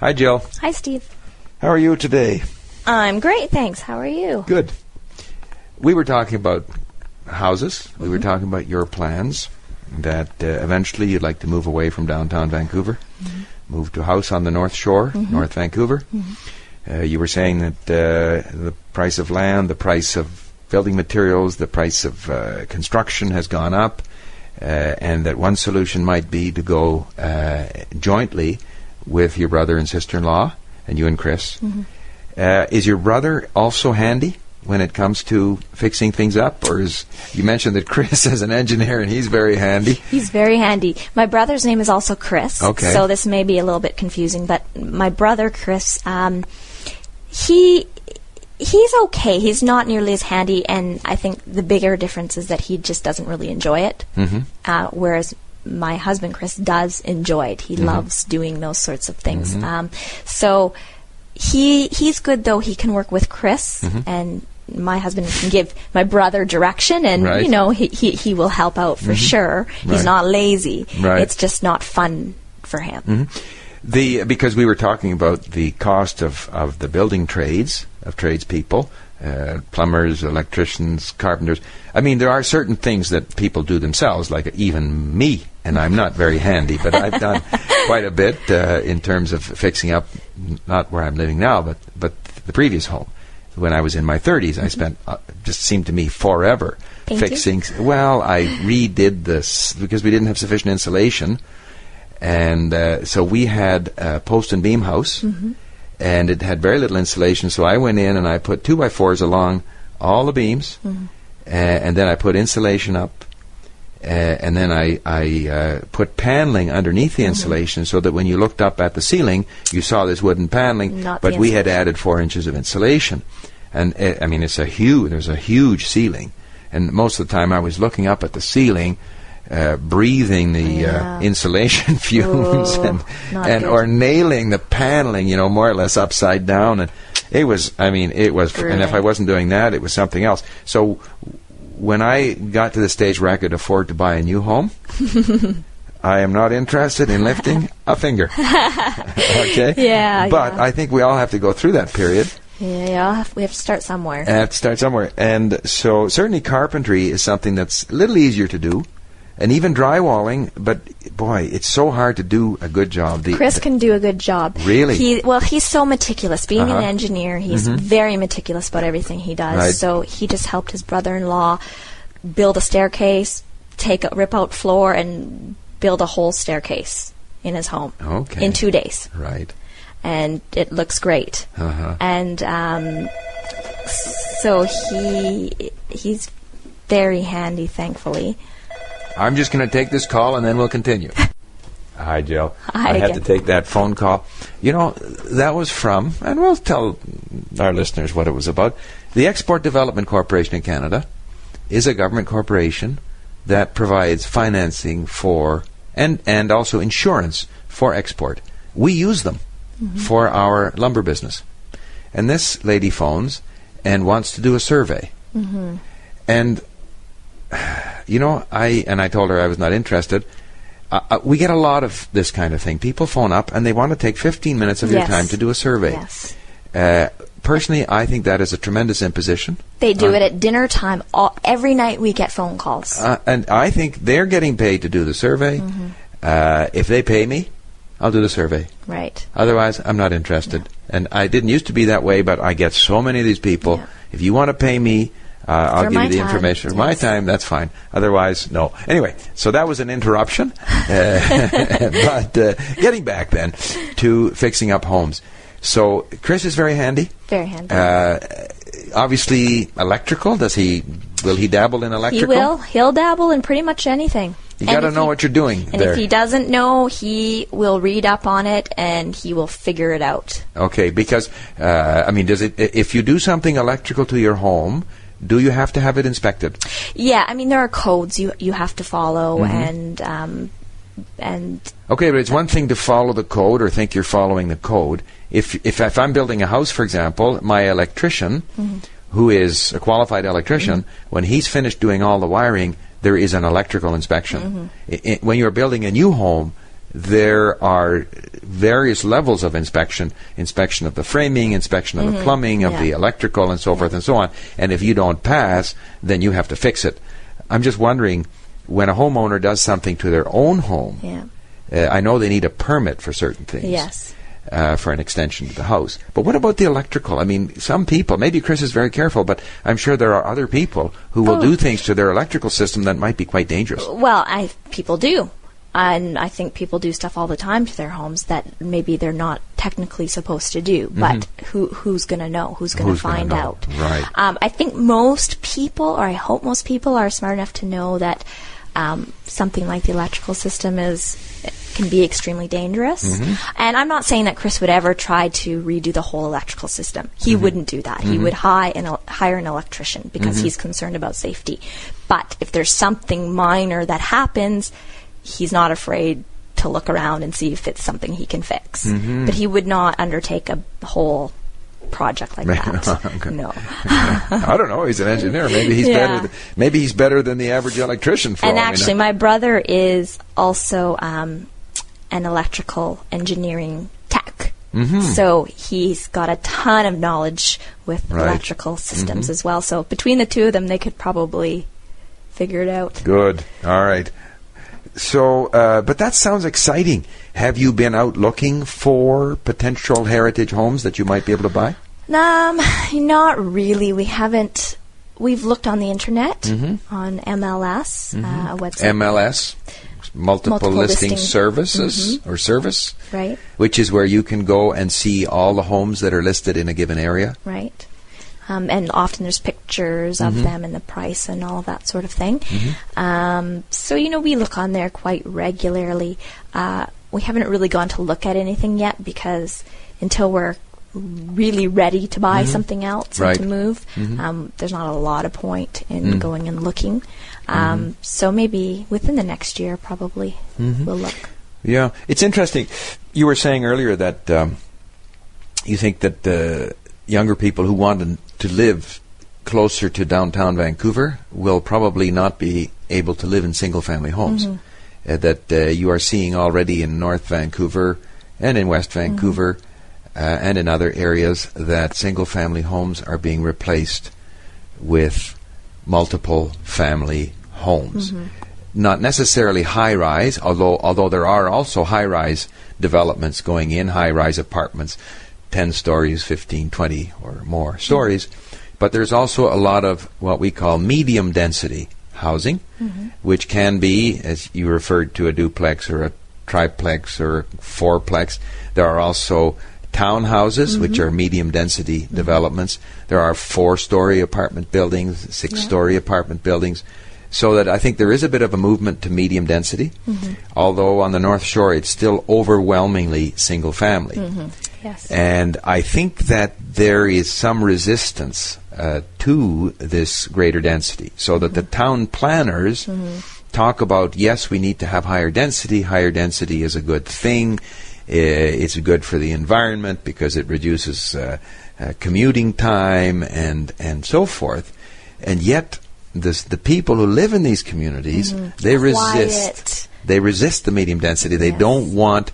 Hi, Jill. Hi, Steve. How are you today? I'm great, thanks. How are you? Good. We were talking about houses. We were talking about your plans that uh, eventually you'd like to move away from downtown Vancouver, move to a house on the North Shore, North Vancouver. Uh, you were saying that uh, the price of land, the price of building materials, the price of uh, construction has gone up, uh, and that one solution might be to go uh, jointly with your brother and sister-in-law, and you and Chris. Uh, is your brother also handy when it comes to fixing things up, or is you mentioned that Chris is an engineer and he's very handy? He's very handy. My brother's name is also Chris. Okay. So this may be a little bit confusing, but my brother Chris, um, he he's okay. He's not nearly as handy, and I think the bigger difference is that he just doesn't really enjoy it. Mm-hmm. Uh, whereas my husband Chris does enjoy it. He mm-hmm. loves doing those sorts of things. Mm-hmm. Um, so he he's good though. He can work with Chris mm-hmm. and. My husband can give my brother direction, and Right. you know he, he he will help out for sure. He's Right. not lazy. Right. It's just not fun for him. The because we were talking about the cost of, of the building trades of tradespeople, uh, plumbers, electricians, carpenters. I mean, there are certain things that people do themselves, like even me, and I'm not very handy, but I've done quite a bit uh, in terms of fixing up not where I'm living now, but but the previous home. When I was in my 30s, I spent uh, just seemed to me forever Painting? fixing. Well, I redid this because we didn't have sufficient insulation and uh, so we had a post and beam house, and it had very little insulation. So I went in and I put two by fours along all the beams, uh, and then I put insulation up, uh, and then I I uh, put paneling underneath the insulation so that when you looked up at the ceiling, you saw this wooden paneling. Not but we had added four inches of insulation, and uh, I mean it's a huge. There's a huge ceiling, and most of the time I was looking up at the ceiling. Uh, breathing the Yeah. uh, insulation fumes Oh, and and good. or nailing the paneling, you know, more or less upside down, and it was. I mean, it was. And if I wasn't doing that, it was something else. So when I got to the stage where I could afford to buy a new home, I am not interested in lifting a finger. okay. Yeah, But yeah. I think we all have to go through that period. Yeah, yeah, we have to start somewhere. and have to start somewhere. And so certainly carpentry is something that's a little easier to do. And even drywalling, but boy, it's so hard to do a good job. The, Chris can do a good job. Really? He well, he's so meticulous. Being Uh-huh. an engineer, he's very meticulous about everything he does. Right. So he just helped his brother-in-law build a staircase, take a rip out floor, and build a whole staircase in his home Okay. in two days, right. and it looks great. Uh-huh. And um, so he he's very handy, thankfully. I'm just going to take this call and then we'll continue. Hi, Jill. Hi I had again. to take that phone call. You know, that was from, and we'll tell our listeners what it was about. The Export Development Corporation in Canada is a government corporation that provides financing for and and also insurance for export. We use them mm-hmm. for our lumber business. And this lady phones and wants to do a survey. Mm-hmm. And you know, I and I told her I was not interested. Uh, uh, we get a lot of this kind of thing. People phone up and they want to take 15 minutes of your time to do a survey. Yes. Uh, personally, I think that is a tremendous imposition. They do it at dinner time. All, every night we get phone calls. Uh, and I think they're getting paid to do the survey. Mm-hmm. Uh, if they pay me, I'll do the survey. right. Otherwise, I'm not interested. And I didn't used to be that way, but I get so many of these people. Yeah. If you want to pay me, I'll For give you the time, information. For my time, that's fine. Otherwise, no. Anyway, so that was an interruption. Uh, but uh, getting back then to fixing up homes. So Chris is very handy. Very handy. Uh, obviously, electrical. Does he? Will he dabble in electrical? he will. He'll dabble in pretty much anything. You got to know he- what you're doing And there. if he doesn't know, he will read up on it and he will figure it out. Okay, because uh, I mean, does it? If you do something electrical to your home, do you have to have it inspected? Yeah, I mean there are codes you you have to follow Mm-hmm. and um, and Okay, but it's one thing to follow the code or think you're following the code. If if, if I'm building a house, for example, my electrician, who is a qualified electrician, when he's finished doing all the wiring, there is an electrical inspection. I- I- when you're building a new home, there are various levels of inspection inspection of the framing, inspection of the plumbing, of Mm-hmm. Yeah. the electrical, and so forth and so on. And if you don't pass, then you have to fix it. I'm just wondering when a homeowner does something to their own home, Yeah. uh, I know they need a permit for certain things. Yes. Uh, for an extension to the house. But what about the electrical? I mean, some people, maybe Chris is very careful, but I'm sure there are other people who will Oh. do things to their electrical system that might be quite dangerous. Well, I people do, and I think people do stuff all the time to their homes that maybe they're not technically supposed to do. But who who's going to know? Who's going Mm-hmm. To gonna find out? Right. Um, I think most people, or I hope most people, are smart enough to know that um, something like the electrical system is can be extremely dangerous. Mm-hmm. And I'm not saying that Chris would ever try to redo the whole electrical system. He Mm-hmm. wouldn't do that. He would hire an, hire an electrician because he's concerned about safety. But if there's something minor that happens, he's not afraid to look around and see if it's something he can fix. Mm-hmm. But he would not undertake a whole project like that. Okay. No. I don't know. He's an engineer. Maybe he's Yeah. better. Th- maybe he's better than the average electrician. For and all actually, my brother is also um, an electrical engineering tech. So he's got a ton of knowledge with Mm-hmm. Right. electrical systems as well. So between the two of them, they could probably figure it out. Good. All right. So, uh, but that sounds exciting. Have you been out looking for potential heritage homes that you might be able to buy? Um, not really. We haven't. We've looked on the internet Mm-hmm. on MLS, uh, a website, MLS, multiple, Multiple listing, listing. services or service, right? which is where you can go and see all the homes that are listed in a given area. right? Um, and often there's pictures of them and the price and all that sort of thing. Um, so you know we look on there quite regularly. Uh, we haven't really gone to look at anything yet because until we're really ready to buy something else Right. and to move, um, there's not a lot of point in going and looking. Um, So maybe within the next year, probably we'll look. Yeah, it's interesting. You were saying earlier that um, you think that uh, younger people who want to- to live closer to downtown Vancouver will probably not be able to live in single-family homes. Uh, that uh, you are seeing already in North Vancouver and in West Vancouver uh, and in other areas that single-family homes are being replaced with multiple family homes. Not necessarily high rise, although although there are also high rise developments going in, high rise apartments, 10 stories, 15, 20 or more stories. But there's also a lot of what we call medium density housing, mm-hmm. which can be, as you referred to, a duplex or a triplex or a fourplex. There are also townhouses, which mm-hmm. are medium density mm-hmm. developments. There are four story apartment buildings, six story apartment buildings. So that I think there is a bit of a movement to medium density, although on the North Shore it's still overwhelmingly single family. Yes. And I think that there is some resistance uh, to this greater density, so that the town planners talk about yes, we need to have higher density. Higher density is a good thing. Uh, it's good for the environment because it reduces uh, uh, commuting time and and so forth. And yet, this, the people who live in these communities they resist Quiet. they resist the medium density. They Yes. don't want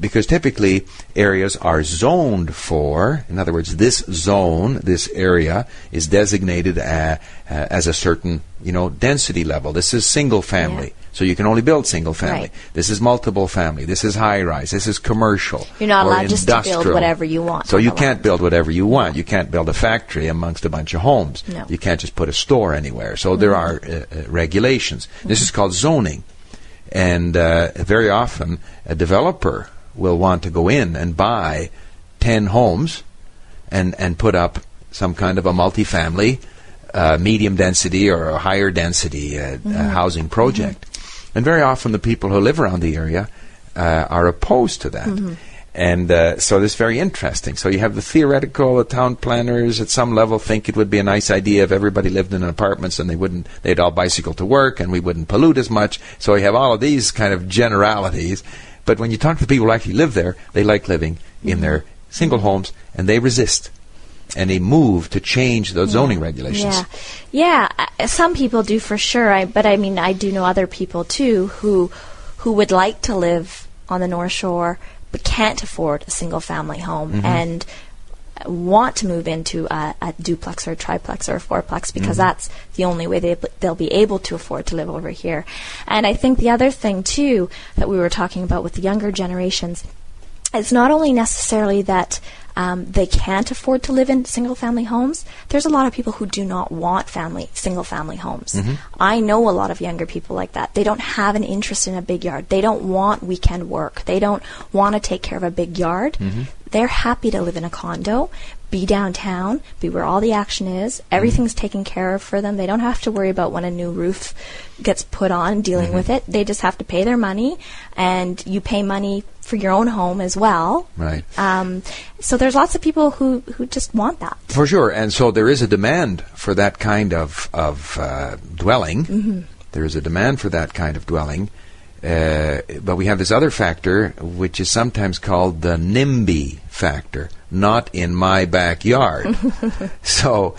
because typically areas are zoned for. In other words, this zone, this area, is designated a, uh, as a certain you know density level. This is single family, Yeah. so you can only build single family. Right. This is multiple family. This is high rise. This is commercial. You're not allowed just to build whatever you want So you can't build whatever you want. You can't build a factory amongst a bunch of homes. No. You can't just put a store anywhere. So there are uh, uh, regulations. This is called zoning. And uh, very often, a developer will want to go in and buy 10 homes and, and put up some kind of a multifamily, uh, medium density or a higher density uh, uh, housing project. And very often, the people who live around the area uh, are opposed to that. And uh, so this is very interesting. So you have the theoretical, the town planners at some level think it would be a nice idea if everybody lived in apartments and they wouldn't, they'd all bicycle to work and we wouldn't pollute as much. So you have all of these kind of generalities. But when you talk to the people who actually live there, they like living in their single homes and they resist. And they move to change the zoning regulations. Yeah, yeah. Some people do for sure. I, but I mean, I do know other people too who who would like to live on the North Shore but can't afford a single family home Mm-hmm. and want to move into a, a duplex or a triplex or a fourplex because that's the only way they, they'll be able to afford to live over here. And I think the other thing, too, that we were talking about with the younger generations it's not only necessarily that um, they can't afford to live in single family homes. There's a lot of people who do not want family single family homes. I know a lot of younger people like that. They don't have an interest in a big yard. They don't want weekend work. They don't want to take care of a big yard. They're happy to live in a condo, be downtown, be where all the action is. Everything's taken care of for them. They don't have to worry about when a new roof gets put on, dealing with it. They just have to pay their money, and you pay money for your own home as well. Right. Um, so there's lots of people who, who just want that. For sure, and so there is a demand for that kind of of uh, dwelling. Mm-hmm. There is a demand for that kind of dwelling, uh, but we have this other factor, which is sometimes called the NIMBY factor, not in my backyard. so,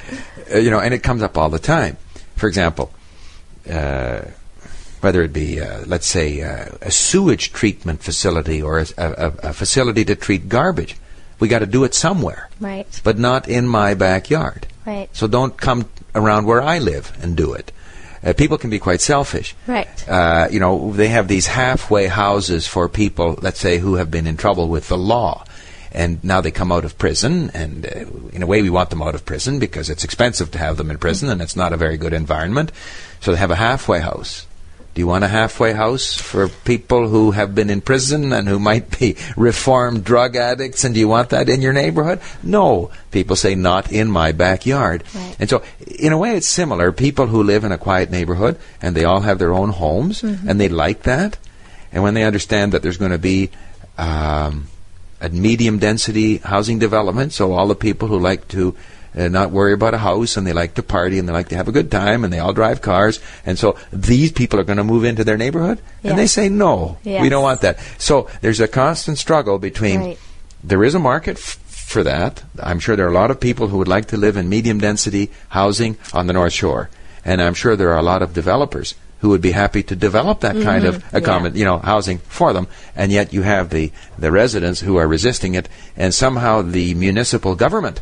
uh, you know, and it comes up all the time. For example, uh, whether it be, uh, let's say, uh, a sewage treatment facility or a, a, a facility to treat garbage, we got to do it somewhere Right. but not in my backyard. Right. So don't come around where I live and do it. Uh, people can be quite selfish. Right. Uh, you know, they have these halfway houses for people, let's say, who have been in trouble with the law. And now they come out of prison, and uh, in a way, we want them out of prison because it's expensive to have them in prison, and it's not a very good environment. So they have a halfway house. Do you want a halfway house for people who have been in prison and who might be reformed drug addicts? And do you want that in your neighborhood? No. People say, not in my backyard. Right. And so, in a way, it's similar. People who live in a quiet neighborhood and they all have their own homes and they like that. And when they understand that there's going to be um, a medium density housing development, so all the people who like to uh, not worry about a house and they like to party and they like to have a good time and they all drive cars. And so these people are going to move into their neighborhood? And they say no. We don't want that. So there's a constant struggle between Right. there is a market f- for that. I'm sure there are a lot of people who would like to live in medium density housing on the north shore. And i'm sure there are a lot of developers who would be happy to develop that kind of accommod- you know housing for them. And yet you have the the residents who are resisting it. And somehow the municipal government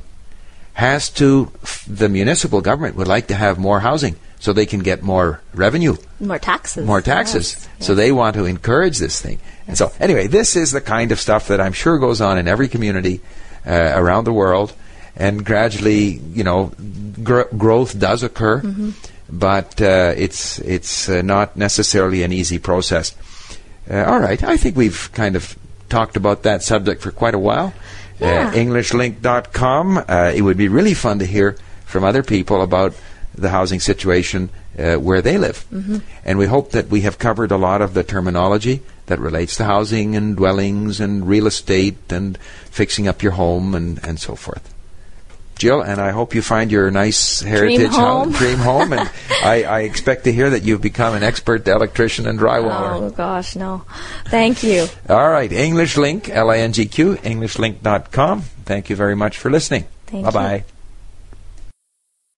has to the municipal government would like to have more housing so they can get more revenue More taxes. more taxes. Yes. So they want to encourage this thing. And so, anyway, this is the kind of stuff that I'm sure goes on in every community uh, around the world. And gradually, you know, gr- growth does occur, but uh, it's it's uh, not necessarily an easy process. Uh, all right, I think we've kind of talked about that subject for quite a while. Yeah. Uh, EnglishLingQ.com. Uh, it would be really fun to hear from other people about the housing situation uh, where they live. And we hope that we have covered a lot of the terminology that relates to housing and dwellings and real estate and fixing up your home and, and so forth. Jill, and I hope you find your nice heritage home. dream home. And I, I expect to hear that you've become an expert electrician and drywaller. Oh gosh, no. Thank you. All right, English LingQ, L I N G Q, EnglishLingQ.com. Thank you very much for listening. Thank bye bye. you.